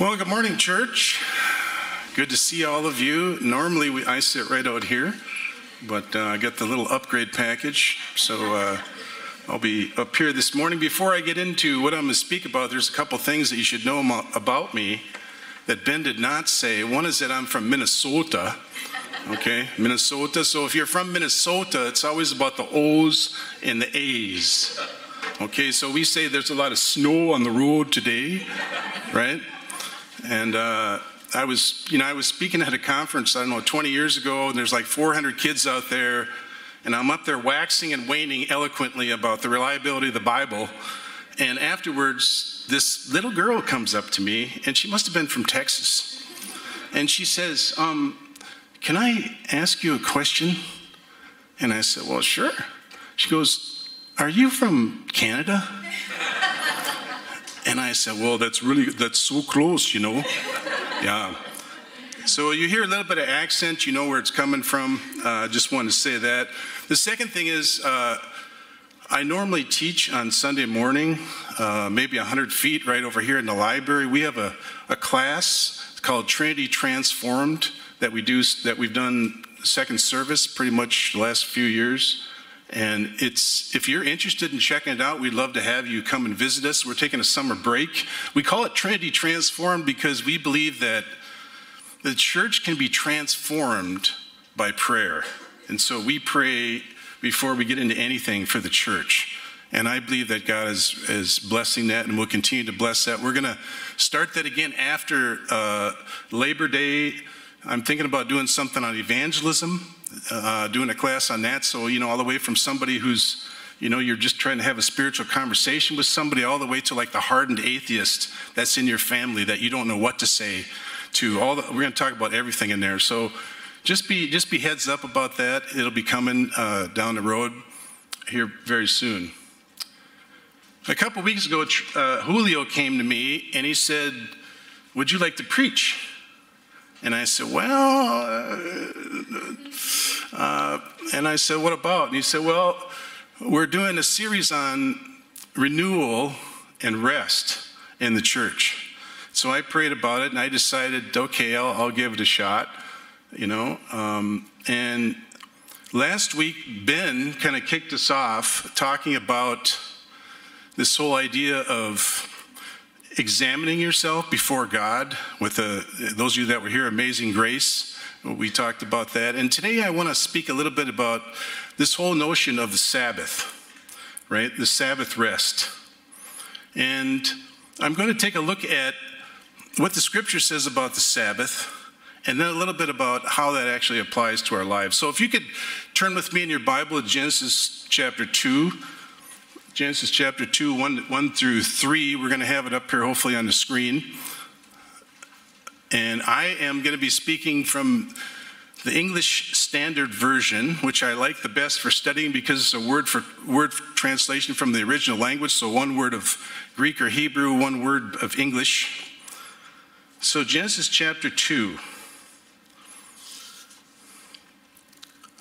Well, good morning, church. Good to see all of you. Normally, we, I sit right out here, but uh, I got the little upgrade package, so uh, I'll be up here this morning. Before I get into what I'm going to speak about, there's a couple things that you should know about me that Ben did not say. One is that I'm from Minnesota. Okay, Minnesota. So if you're from Minnesota, it's always about the O's and the A's. Okay, so we say there's a lot of snow on the road today, right? And uh, I was, you know, I was speaking at a conference, I don't know, 20 years ago, and there's like 400 kids out there, and I'm up there waxing and waning eloquently about the reliability of the Bible. And afterwards, this little girl comes up to me, and she must have been from Texas. And she says, um, Can I ask you a question? And I said, Well, sure. She goes, Are you from Canada? And I said, Well, that's really, that's so close, you know? yeah. So you hear a little bit of accent, you know where it's coming from. I uh, just want to say that. The second thing is, uh, I normally teach on Sunday morning, uh, maybe 100 feet right over here in the library. We have a, a class called Trinity Transformed that we do that we've done second service pretty much the last few years. And it's if you're interested in checking it out, we'd love to have you come and visit us. We're taking a summer break. We call it Trinity Transformed because we believe that the church can be transformed by prayer. And so we pray before we get into anything for the church. And I believe that God is, is blessing that and will continue to bless that. We're going to start that again after uh, Labor Day. I'm thinking about doing something on evangelism uh, doing a class on that. So, you know, all the way from somebody who's, you know, you're just trying to have a spiritual conversation with somebody, all the way to like the hardened atheist that's in your family that you don't know what to say to. All the, we're going to talk about everything in there. So, just be just be heads up about that. It'll be coming uh, down the road here very soon. A couple weeks ago, uh, Julio came to me and he said, "Would you like to preach?" And I said, Well, uh, uh, and I said, What about? And he said, Well, we're doing a series on renewal and rest in the church. So I prayed about it and I decided, okay, I'll, I'll give it a shot, you know. Um, and last week, Ben kind of kicked us off talking about this whole idea of examining yourself before God with the, those of you that were here, Amazing Grace. We talked about that. And today I want to speak a little bit about this whole notion of the Sabbath, right? The Sabbath rest. And I'm going to take a look at what the scripture says about the Sabbath and then a little bit about how that actually applies to our lives. So if you could turn with me in your Bible to Genesis chapter 2. Genesis chapter 2, 1, 1 through 3. We're going to have it up here, hopefully, on the screen. And I am going to be speaking from the English Standard Version, which I like the best for studying because it's a word for word translation from the original language. So one word of Greek or Hebrew, one word of English. So Genesis chapter 2.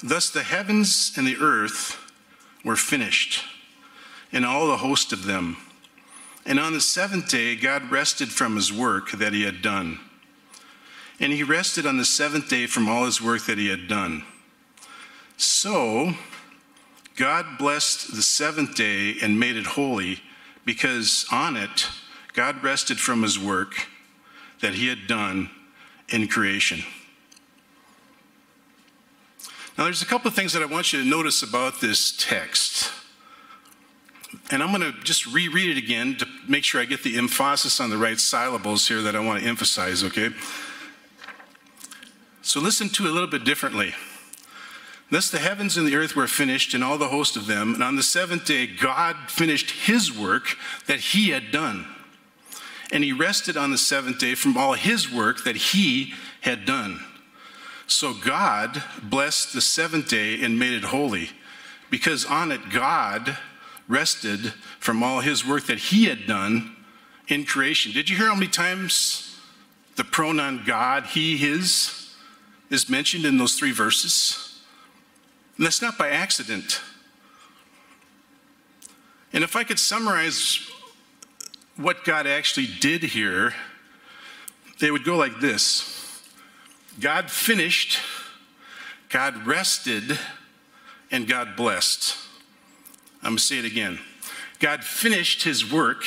Thus the heavens and the earth were finished and all the host of them. And on the seventh day, God rested from his work that he had done. And he rested on the seventh day from all his work that he had done. So, God blessed the seventh day and made it holy, because on it, God rested from his work that he had done in creation. Now, there's a couple of things that I want you to notice about this text and I'm going to just reread it again to make sure I get the emphasis on the right syllables here that I want to emphasize, okay? So listen to it a little bit differently. Thus the heavens and the earth were finished, and all the host of them. And on the seventh day, God finished his work that he had done. And he rested on the seventh day from all his work that he had done. So God blessed the seventh day and made it holy, because on it God rested from all his work that he had done in creation. Did you hear how many times the pronoun God, he, his, is mentioned in those three verses? And that's not by accident. And if I could summarize what God actually did here, they would go like this God finished, God rested, and God blessed. I'm going to say it again. God finished his work,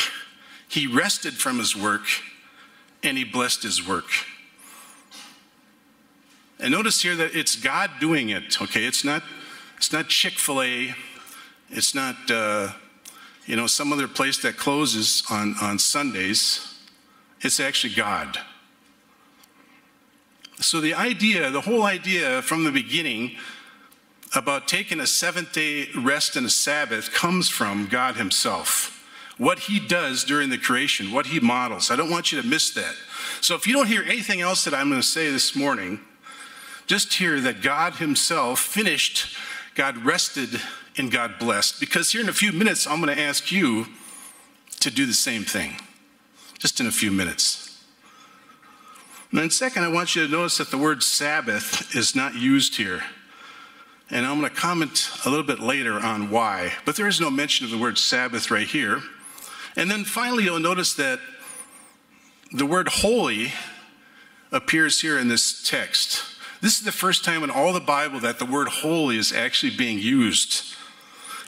he rested from his work, and he blessed his work. And notice here that it's God doing it, okay? It's not, it's not Chick fil A, it's not, uh, you know, some other place that closes on, on Sundays. It's actually God. So the idea, the whole idea from the beginning about taking a seventh day rest and a Sabbath comes from God Himself. What He does during the creation, what He models. I don't want you to miss that. So if you don't hear anything else that I'm going to say this morning, just hear that God Himself finished, God rested, and God blessed. Because here in a few minutes, I'm going to ask you to do the same thing, just in a few minutes. And then, second, I want you to notice that the word Sabbath is not used here. And I'm going to comment a little bit later on why. But there is no mention of the word Sabbath right here. And then finally, you'll notice that the word holy appears here in this text. This is the first time in all the Bible that the word holy is actually being used.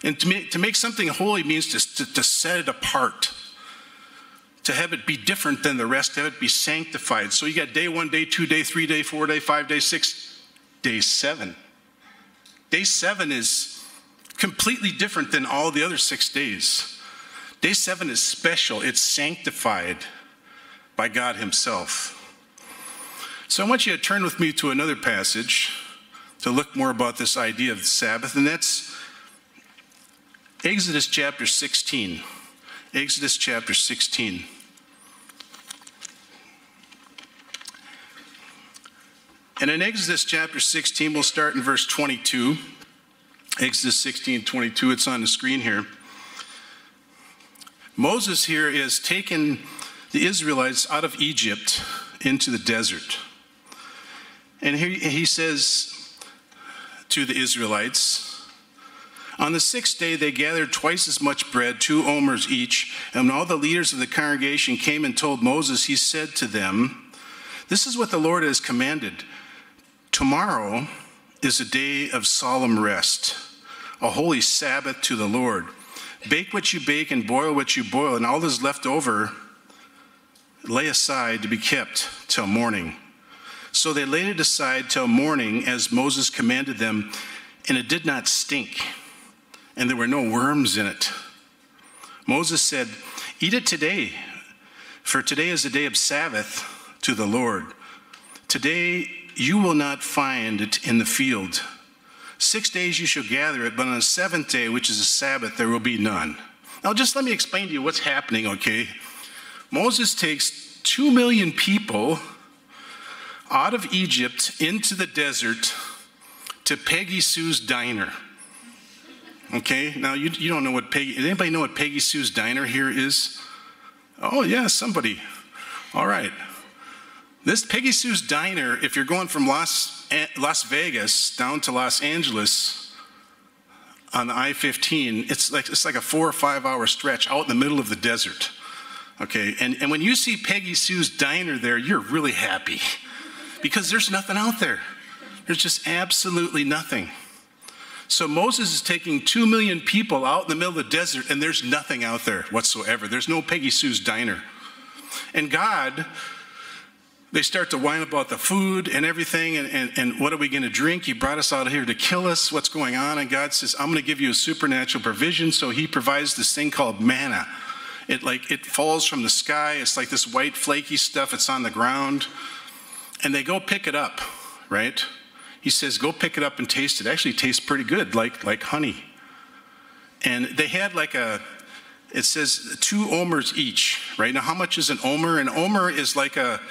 And to make, to make something holy means to, to, to set it apart, to have it be different than the rest, to have it be sanctified. So you got day one, day two, day three, day four, day five, day six, day seven. Day seven is completely different than all the other six days. Day seven is special, it's sanctified by God Himself. So I want you to turn with me to another passage to look more about this idea of the Sabbath, and that's Exodus chapter 16. Exodus chapter 16. And in Exodus chapter 16, we'll start in verse 22. Exodus 16, 22, it's on the screen here. Moses here is taking the Israelites out of Egypt into the desert. And he, he says to the Israelites, on the sixth day, they gathered twice as much bread, two omers each. And when all the leaders of the congregation came and told Moses, he said to them, This is what the Lord has commanded. Tomorrow is a day of solemn rest, a holy Sabbath to the Lord. Bake what you bake and boil what you boil, and all that is left over lay aside to be kept till morning. So they laid it aside till morning as Moses commanded them, and it did not stink, and there were no worms in it. Moses said, Eat it today, for today is a day of Sabbath to the Lord. Today you will not find it in the field. Six days you shall gather it, but on the seventh day, which is a Sabbath, there will be none. Now, just let me explain to you what's happening, okay? Moses takes two million people out of Egypt into the desert to Peggy Sue's Diner. Okay, now you, you don't know what Peggy, anybody know what Peggy Sue's Diner here is? Oh, yeah, somebody. All right. This Peggy Sue's Diner, if you're going from Las, Las Vegas down to Los Angeles on the I 15, it's like, it's like a four or five hour stretch out in the middle of the desert. Okay, and, and when you see Peggy Sue's Diner there, you're really happy because there's nothing out there. There's just absolutely nothing. So Moses is taking two million people out in the middle of the desert, and there's nothing out there whatsoever. There's no Peggy Sue's Diner. And God they start to whine about the food and everything and, and, and what are we going to drink? He brought us out here to kill us. What's going on? And god says i'm going to give you a supernatural provision. So he provides this thing called manna. It like it falls from the sky. It's like this white flaky stuff. It's on the ground. And they go pick it up right? He says go pick it up and taste it, it actually tastes pretty good like like honey. And they had like a it says two omers each right? Now how much is an omer? An omer is like a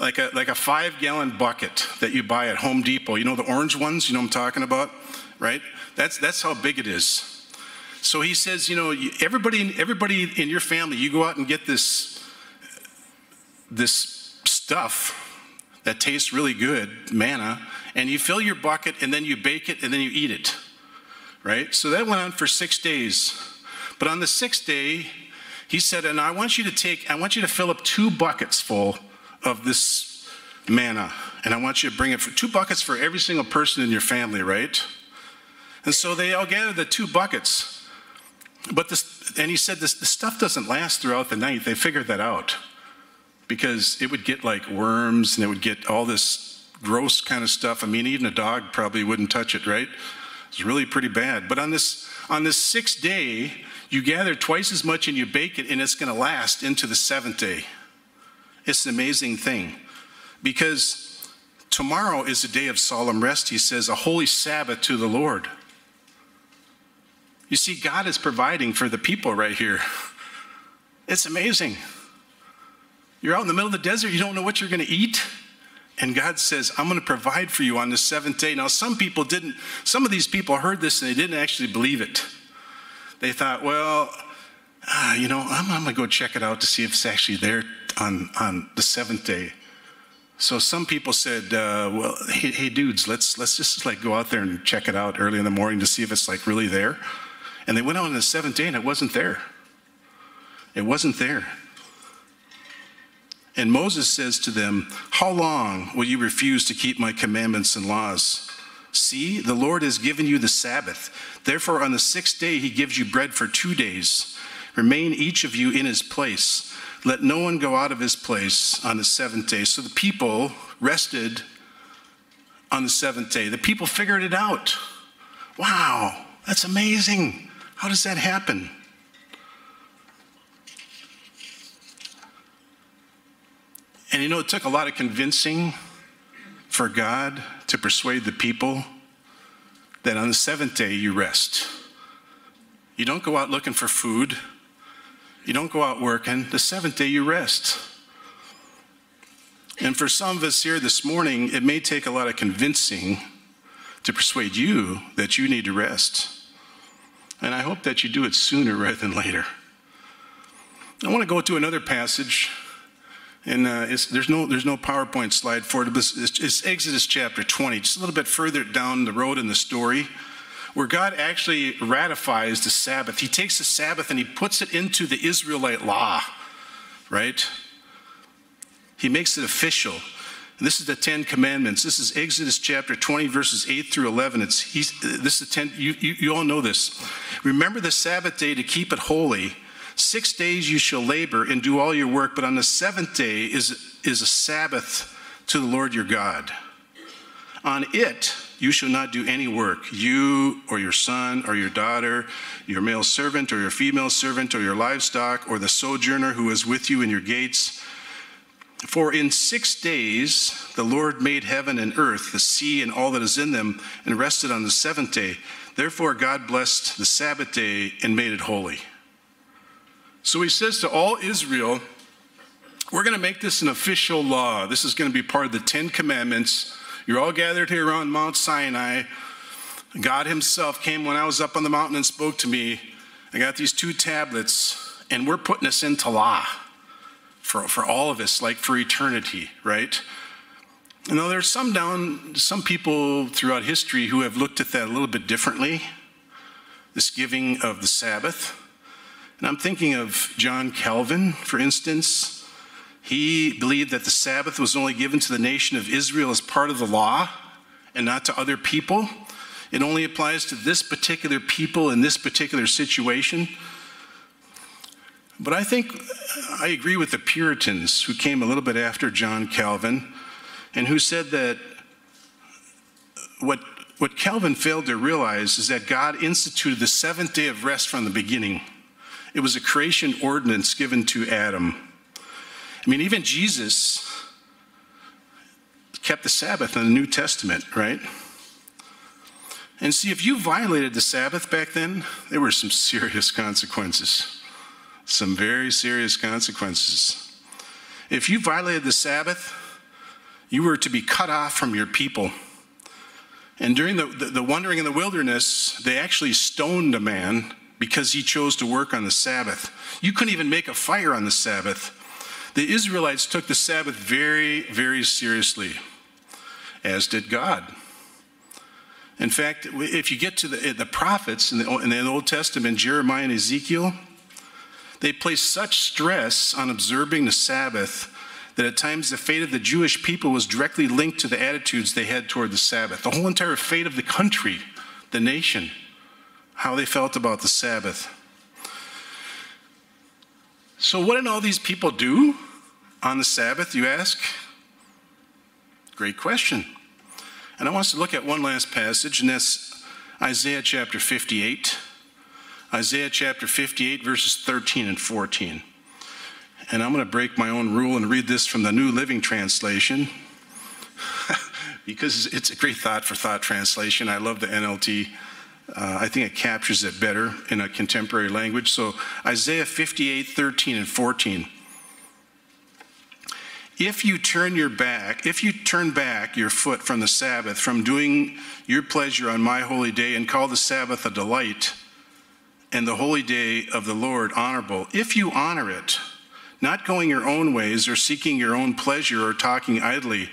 like a, like a five gallon bucket that you buy at Home Depot. You know the orange ones, you know I'm talking about, right? That's, that's how big it is. So he says, you know, everybody, everybody in your family, you go out and get this, this stuff that tastes really good, manna, and you fill your bucket and then you bake it and then you eat it, right? So that went on for six days. But on the sixth day, he said, and I want you to take, I want you to fill up two buckets full of this manna, and I want you to bring it for two buckets for every single person in your family, right? And so they all gathered the two buckets. But this, and he said, this, the stuff doesn't last throughout the night. They figured that out because it would get like worms and it would get all this gross kind of stuff. I mean, even a dog probably wouldn't touch it, right? It's really pretty bad. But on this on this sixth day, you gather twice as much and you bake it, and it's going to last into the seventh day. It's an amazing thing because tomorrow is a day of solemn rest, he says, a holy Sabbath to the Lord. You see, God is providing for the people right here. It's amazing. You're out in the middle of the desert, you don't know what you're going to eat. And God says, I'm going to provide for you on the seventh day. Now, some people didn't, some of these people heard this and they didn't actually believe it. They thought, well, uh, you know, I'm, I'm going to go check it out to see if it's actually there on, on the seventh day. So some people said, uh, well, hey, hey, dudes, let's, let's just like go out there and check it out early in the morning to see if it's like really there. And they went out on the seventh day and it wasn't there. It wasn't there. And Moses says to them, How long will you refuse to keep my commandments and laws? See, the Lord has given you the Sabbath. Therefore, on the sixth day, he gives you bread for two days. Remain each of you in his place. Let no one go out of his place on the seventh day. So the people rested on the seventh day. The people figured it out. Wow, that's amazing. How does that happen? And you know, it took a lot of convincing for God to persuade the people that on the seventh day you rest. You don't go out looking for food, you don't go out working. The seventh day you rest. And for some of us here this morning, it may take a lot of convincing to persuade you that you need to rest. And I hope that you do it sooner rather than later. I want to go to another passage and uh, there's no there's no PowerPoint slide for it. But it's, it's Exodus chapter 20, just a little bit further down the road in the story, where God actually ratifies the Sabbath. He takes the Sabbath and he puts it into the Israelite law, right? He makes it official. And this is the Ten Commandments. This is Exodus chapter 20, verses 8 through 11. It's he's, this is the ten. You, you, you all know this. Remember the Sabbath day to keep it holy. Six days you shall labor and do all your work, but on the seventh day is, is a Sabbath to the Lord your God. On it you shall not do any work, you or your son or your daughter, your male servant or your female servant or your livestock or the sojourner who is with you in your gates. For in six days the Lord made heaven and earth, the sea and all that is in them, and rested on the seventh day. Therefore God blessed the Sabbath day and made it holy. So he says to all Israel, We're going to make this an official law. This is going to be part of the Ten Commandments. You're all gathered here on Mount Sinai. God Himself came when I was up on the mountain and spoke to me. I got these two tablets, and we're putting this into law for, for all of us, like for eternity, right? And though there's some down, some people throughout history who have looked at that a little bit differently, this giving of the Sabbath. And I'm thinking of John Calvin, for instance. He believed that the Sabbath was only given to the nation of Israel as part of the law and not to other people. It only applies to this particular people in this particular situation. But I think I agree with the Puritans who came a little bit after John Calvin and who said that what, what Calvin failed to realize is that God instituted the seventh day of rest from the beginning. It was a creation ordinance given to Adam. I mean, even Jesus kept the Sabbath in the New Testament, right? And see, if you violated the Sabbath back then, there were some serious consequences. Some very serious consequences. If you violated the Sabbath, you were to be cut off from your people. And during the, the, the wandering in the wilderness, they actually stoned a man because he chose to work on the Sabbath. You couldn't even make a fire on the Sabbath. The Israelites took the Sabbath very, very seriously, as did God. In fact, if you get to the, the prophets in the, in the Old Testament, Jeremiah and Ezekiel, they place such stress on observing the Sabbath that at times the fate of the Jewish people was directly linked to the attitudes they had toward the Sabbath. The whole entire fate of the country, the nation, how they felt about the Sabbath. So, what did all these people do on the Sabbath, you ask? Great question. And I want us to look at one last passage, and that's Isaiah chapter 58. Isaiah chapter 58, verses 13 and 14. And I'm going to break my own rule and read this from the New Living Translation because it's a great thought for thought translation. I love the NLT. Uh, I think it captures it better in a contemporary language. So, Isaiah 58, 13, and 14. If you turn your back, if you turn back your foot from the Sabbath, from doing your pleasure on my holy day, and call the Sabbath a delight, and the holy day of the Lord honorable, if you honor it, not going your own ways or seeking your own pleasure or talking idly,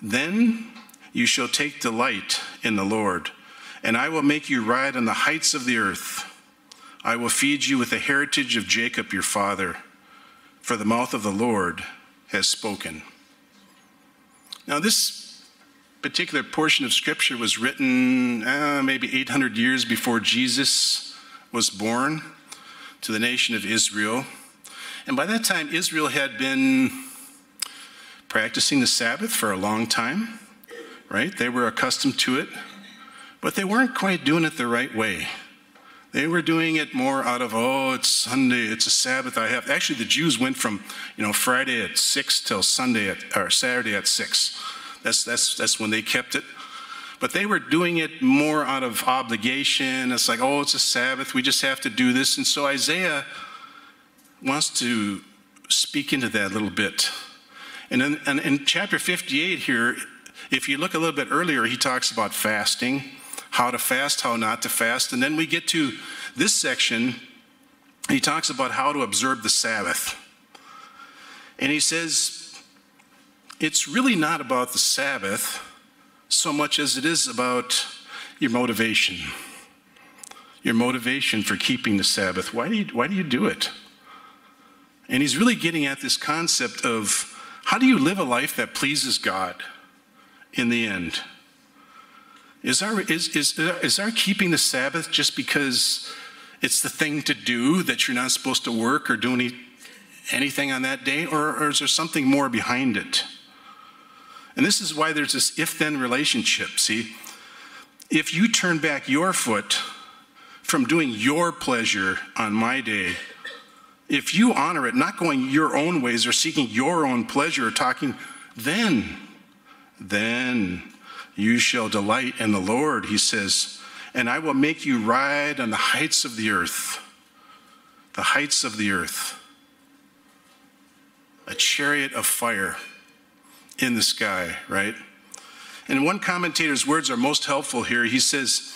then you shall take delight in the Lord, and I will make you ride on the heights of the earth. I will feed you with the heritage of Jacob your father, for the mouth of the Lord has spoken. Now, this particular portion of scripture was written uh, maybe 800 years before Jesus was born to the nation of Israel. And by that time, Israel had been practicing the Sabbath for a long time, right? They were accustomed to it, but they weren't quite doing it the right way. They were doing it more out of, oh, it's Sunday, it's a Sabbath. I have. Actually, the Jews went from, you know, Friday at 6 till Sunday at, or Saturday at 6. That's, that's, that's when they kept it. But they were doing it more out of obligation. It's like, oh, it's a Sabbath. We just have to do this. And so Isaiah wants to speak into that a little bit. And in, and in chapter 58 here, if you look a little bit earlier, he talks about fasting how to fast, how not to fast. And then we get to this section, he talks about how to observe the Sabbath. And he says, it's really not about the Sabbath so much as it is about your motivation. Your motivation for keeping the Sabbath. Why do you, why do, you do it? And he's really getting at this concept of how do you live a life that pleases God in the end? Is our, is, is, is our keeping the Sabbath just because it's the thing to do that you're not supposed to work or do any, anything on that day? Or, or is there something more behind it? And this is why there's this if then relationship. See, if you turn back your foot from doing your pleasure on my day, if you honor it, not going your own ways or seeking your own pleasure or talking, then, then you shall delight in the Lord, he says, and I will make you ride on the heights of the earth. The heights of the earth. A chariot of fire in the sky, right? And one commentator's words are most helpful here. He says,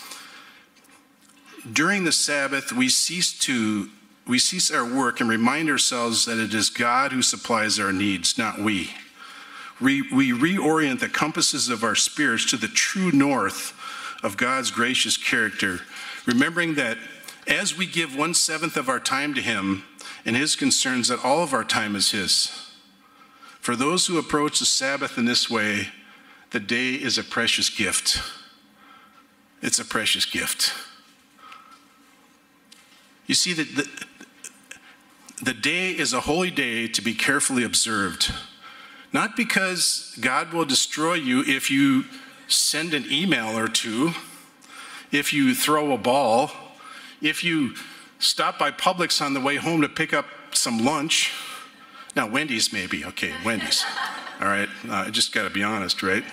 During the Sabbath, we cease to we cease our work and remind ourselves that it is God who supplies our needs, not we we, we reorient the compasses of our spirits to the true north of God's gracious character, remembering that as we give one seventh of our time to Him and His concerns, that all of our time is His. For those who approach the Sabbath in this way, the day is a precious gift. It's a precious gift. You see, that the, the day is a holy day to be carefully observed. Not because God will destroy you if you send an email or two, if you throw a ball, if you stop by Publix on the way home to pick up some lunch. Now, Wendy's maybe. Okay, Wendy's. All right, uh, I just got to be honest, right?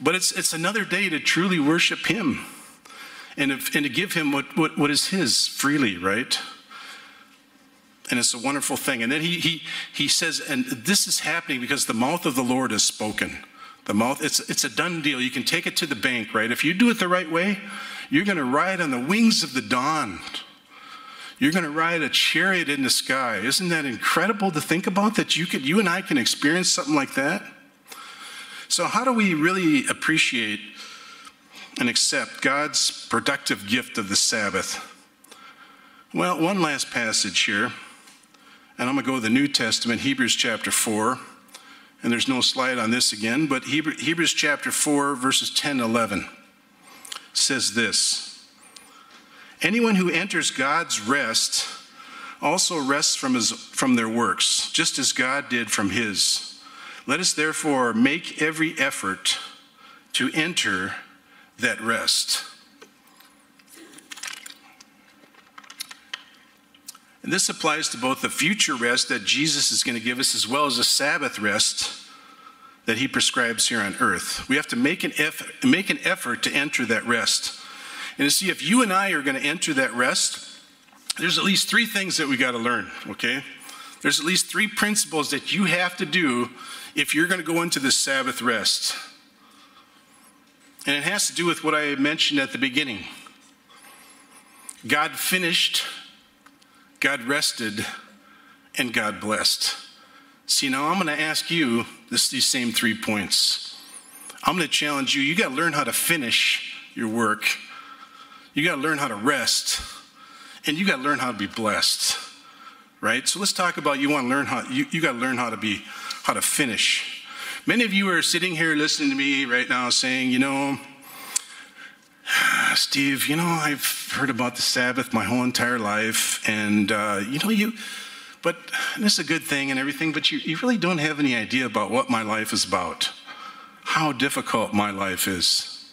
But it's, it's another day to truly worship Him and, if, and to give Him what, what, what is His freely, right? And it's a wonderful thing. And then he, he, he says, and this is happening because the mouth of the Lord has spoken. The mouth, it's, it's a done deal. You can take it to the bank, right? If you do it the right way, you're going to ride on the wings of the dawn. You're going to ride a chariot in the sky. Isn't that incredible to think about that you could, you and I can experience something like that? So, how do we really appreciate and accept God's productive gift of the Sabbath? Well, one last passage here And I'm going to go to the New Testament, Hebrews chapter 4. And there's no slide on this again, but Hebrews chapter 4, verses 10 and 11 says this Anyone who enters God's rest also rests from, his, from their works, just as God did from his. Let us therefore make every effort to enter that rest. And this applies to both the future rest that Jesus is going to give us as well as the Sabbath rest that he prescribes here on earth. We have to make an effort, make an effort to enter that rest. And to see if you and I are going to enter that rest, there's at least three things that we got to learn, okay? There's at least three principles that you have to do if you're going to go into this Sabbath rest. And it has to do with what I mentioned at the beginning. God finished, God rested, and God blessed. See, now I'm going to ask you this, these same three points. I'm going to challenge you. You got to learn how to finish your work. You got to learn how to rest, and you got to learn how to be blessed. Right? So let's talk about you want to learn how you, you got to learn how to be how to finish. Many of you are sitting here listening to me right now saying, you know, Steve, you know, I've heard about the Sabbath my whole entire life, and uh, you know, you but this is a good thing and everything, but you, you really don't have any idea about what my life is about, how difficult my life is,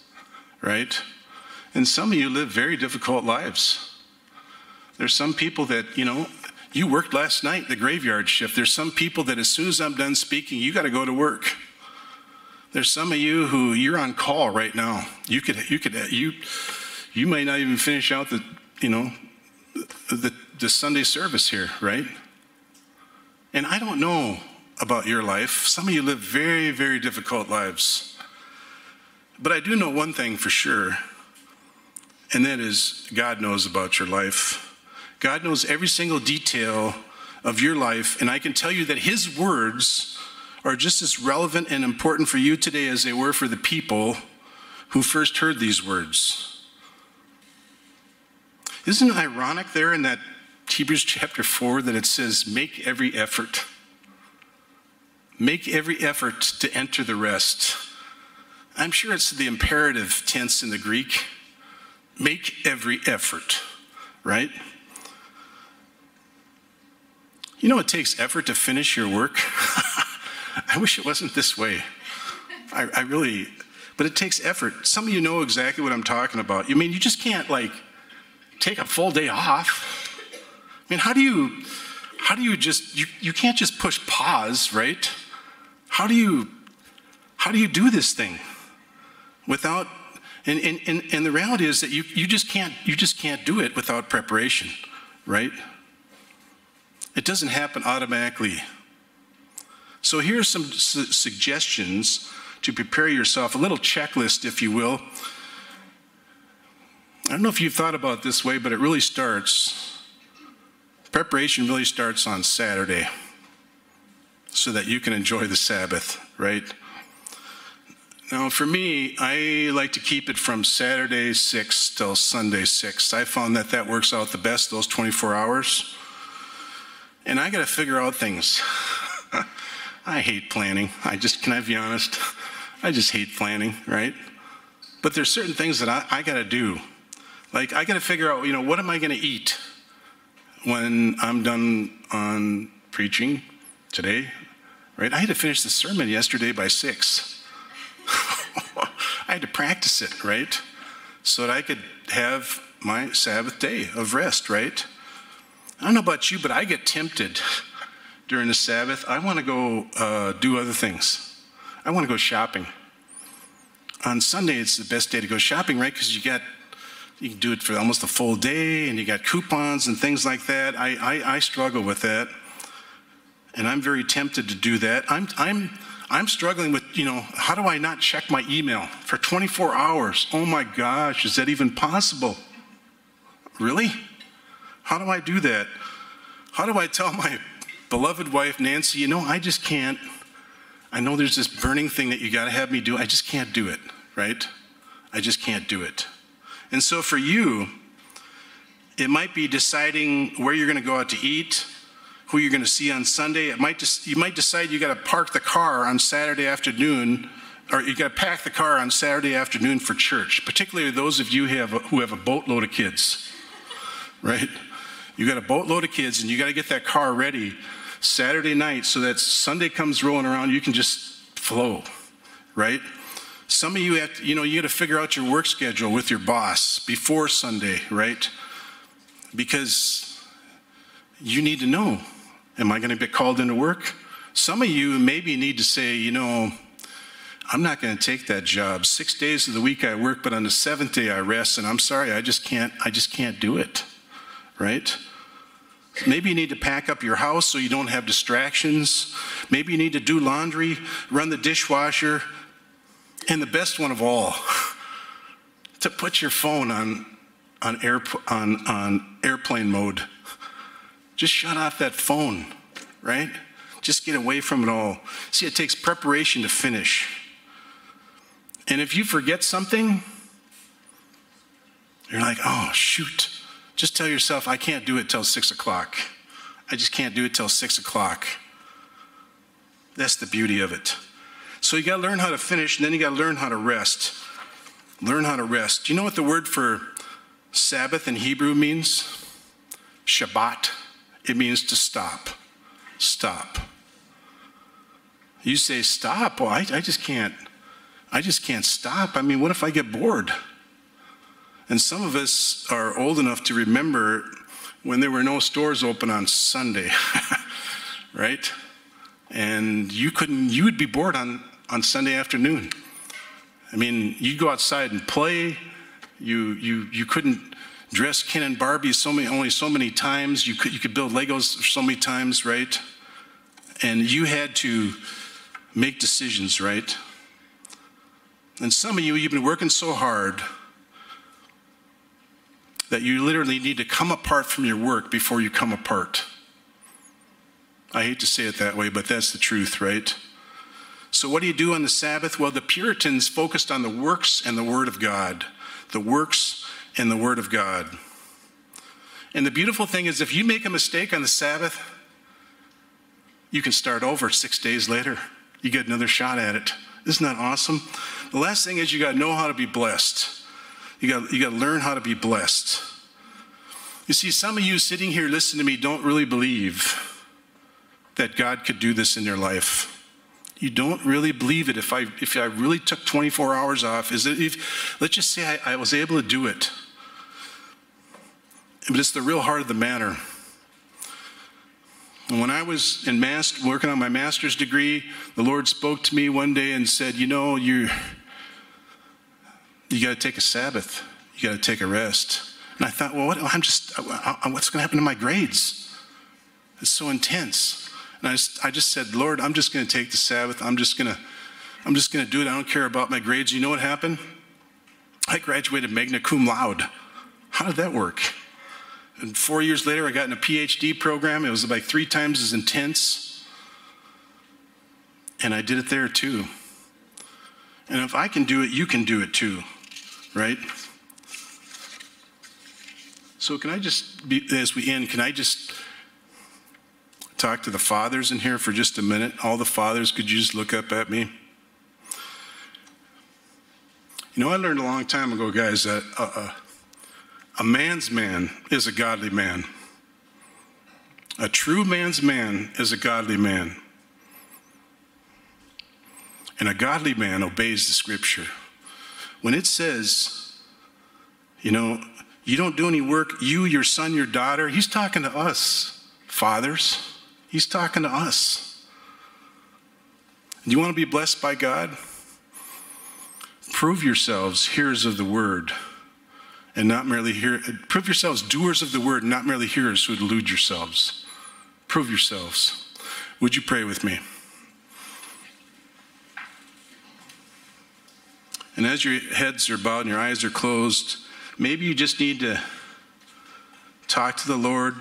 right? And some of you live very difficult lives. There's some people that, you know, you worked last night, the graveyard shift. There's some people that as soon as I'm done speaking, you got to go to work. There's some of you who you're on call right now. You could, you could, you, you may not even finish out the, you know, the, the Sunday service here, right? And I don't know about your life. Some of you live very, very difficult lives. But I do know one thing for sure, and that is God knows about your life. God knows every single detail of your life, and I can tell you that His words are just as relevant and important for you today as they were for the people who first heard these words. Isn't it ironic there in that Hebrews chapter 4 that it says, Make every effort. Make every effort to enter the rest. I'm sure it's the imperative tense in the Greek. Make every effort, right? You know, it takes effort to finish your work. I wish it wasn't this way. I, I, really, but it takes effort. Some of you know exactly what I'm talking about. You I mean you just can't like take a full day off? I mean, how do you, how do you just, you, you can't just push pause, right? How do you, how do you do this thing without, and, and, and, and the reality is that you, you just can't, you just can't do it without preparation, right? It doesn't happen automatically. So here are some su- suggestions to prepare yourself, a little checklist, if you will. I don't know if you've thought about it this way, but it really starts Preparation really starts on Saturday so that you can enjoy the Sabbath, right? Now, for me, I like to keep it from Saturday 6 till Sunday 6. I found that that works out the best, those 24 hours. And I got to figure out things. I hate planning. I just, can I be honest? I just hate planning, right? But there's certain things that I, I got to do. Like, I got to figure out, you know, what am I to eat? when I'm done on preaching today, right? I had to finish the sermon yesterday by six. I had to practice it, right? So that I could have my Sabbath day of rest, right? I don't know about you, but I get tempted during the Sabbath. I want to go uh, do other things. I want to go shopping. On Sunday, it's the best day to go shopping, right? Because you got you can do it for almost a full day, and you got coupons and things like that. I, I, I struggle with that, and I'm very tempted to do that. I'm, I'm, I'm struggling with, you know, how do I not check my email for 24 hours? Oh my gosh, is that even possible? Really? How do I do that? How do I tell my beloved wife, Nancy, you know, I just can't. I know there's this burning thing that you got to have me do. I just can't do it, right? I just can't do it. And so for you, it might be deciding where you're going to go out to eat, who you're going to see on Sunday. It might just, you might decide you got to park the car on Saturday afternoon, or you got to pack the car on Saturday afternoon for church, particularly those of you who have a, who have a boatload of kids, right? You got a boatload of kids and you got to get that car ready Saturday night so that Sunday comes rolling around, you can just flow, right? Some of you have, to, you know, you got to figure out your work schedule with your boss before Sunday, right? Because you need to know am I going to get called into work? Some of you maybe need to say, you know, I'm not going to take that job. Six days of the week I work, but on the seventh day I rest, and I'm sorry, I just can't, I just can't do it, right? Maybe you need to pack up your house so you don't have distractions. Maybe you need to do laundry, run the dishwasher, and the best one of all, to put your phone on, on, air, on, on airplane mode. Just shut off that phone, right? Just get away from it all. See, it takes preparation to finish. And if you forget something, you're like, oh, shoot. Just tell yourself, I can't do it till six o'clock. I just can't do it till six o'clock. That's the beauty of it. So you got to learn how to finish, and then you got to learn how to rest. Learn how to rest. Do you know what the word for Sabbath in Hebrew means? Shabbat. It means to stop. Stop. You say, stop. Well, I, I just can't. I just can't stop. I mean, what if I get bored? And some of us are old enough to remember when there were no stores open on Sunday, right? And you couldn't, you would be bored on, on Sunday afternoon. I mean, you'd go outside and play. You, you, you couldn't dress Ken and Barbie so many, only so many times. You could, you could build Legos so many times, right? And you had to make decisions, right? And some of you, you've been working so hard that you literally need to come apart from your work before you come apart. I hate to say it that way, but that's the truth, right? So, what do you do on the Sabbath? Well, the Puritans focused on the works and the Word of God. The works and the Word of God. And the beautiful thing is, if you make a mistake on the Sabbath, you can start over six days later. You get another shot at it. Isn't that awesome? The last thing is, you got to know how to be blessed. You got, you got to learn how to be blessed. You see, some of you sitting here listening to me don't really believe that God could do this in your life. You don't really believe it. If I, if I really took 24 hours off, is it, if, let's just say I, I was able to do it. But it's the real heart of the matter. And when I was in mass, working on my master's degree, the Lord spoke to me one day and said, You know, you you got to take a Sabbath. You got to take a rest. And I thought, well, what, I'm just, uh, uh, what's going to happen to my grades? It's so intense. And I just, I just said, Lord, I'm just going to take the Sabbath. I'm just going to, I'm just going to do it. I don't care about my grades. You know what happened? I graduated magna cum laude. How did that work? And four years later, I got in a PhD program. It was like three times as intense. And I did it there too. And if I can do it, you can do it too right? So, can I just, be, as we end, can I just talk to the fathers in here for just a minute? All the fathers, could you just look up at me? You know, I learned a long time ago, guys, that a, a, a man's man is a godly man. A true man's man is a godly man. And a godly man obeys the scripture. When it says, you know, you don't do any work, you, your son, your daughter, he's talking to us, fathers. He's talking to us. Do you want to be blessed by God? Prove yourselves hearers of the word and not merely hear prove yourselves doers of the word not merely hearers who delude yourselves prove yourselves would you pray with me And as your heads are bowed and your eyes are closed, maybe you just need to talk to the Lord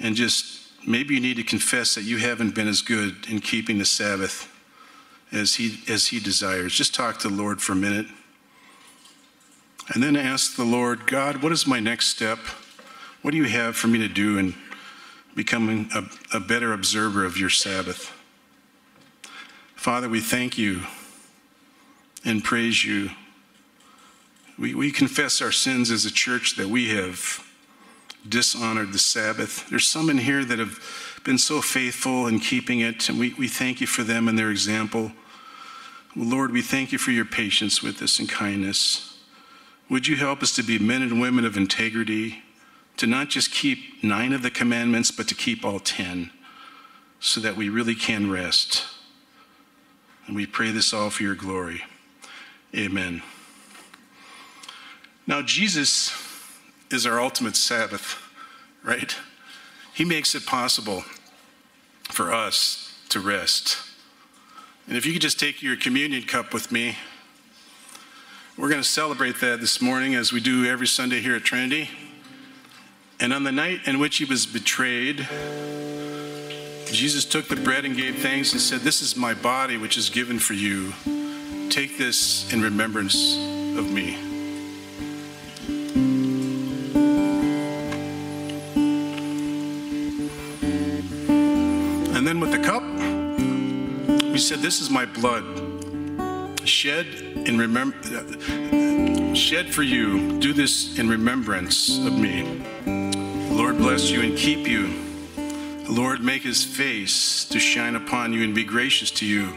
and just maybe you need to confess that you haven't been as good in keeping the Sabbath as he, as he desires. Just talk to the Lord for a minute. And then ask the Lord, God, what is my next step? What do you have for me to do? in becoming a, a better observer of your Sabbath. Father, we thank you and praise you. We, we confess our sins as a church that we have dishonored the Sabbath. There's some in here that have been so faithful in keeping it, and we, we thank you for them and their example. Lord, we thank you for your patience with us and kindness. Would you help us to be men and women of integrity, to not just keep nine of the commandments, but to keep all ten, so that we really can rest. And we pray this all for your glory. Amen. Now, Jesus is our ultimate Sabbath, right? He makes it possible for us to rest. And if you could just take your communion cup with me, we're going to celebrate that this morning as we do every Sunday here at Trinity. And on the night in which he was betrayed, Jesus took the bread and gave thanks and said, This is my body, which is given for you. Take this in remembrance of me. And then with the cup, he said, This is my blood, shed in remember shed for you. Do this in remembrance of me. Lord bless you and keep you. The Lord make his face to shine upon you and be gracious to you.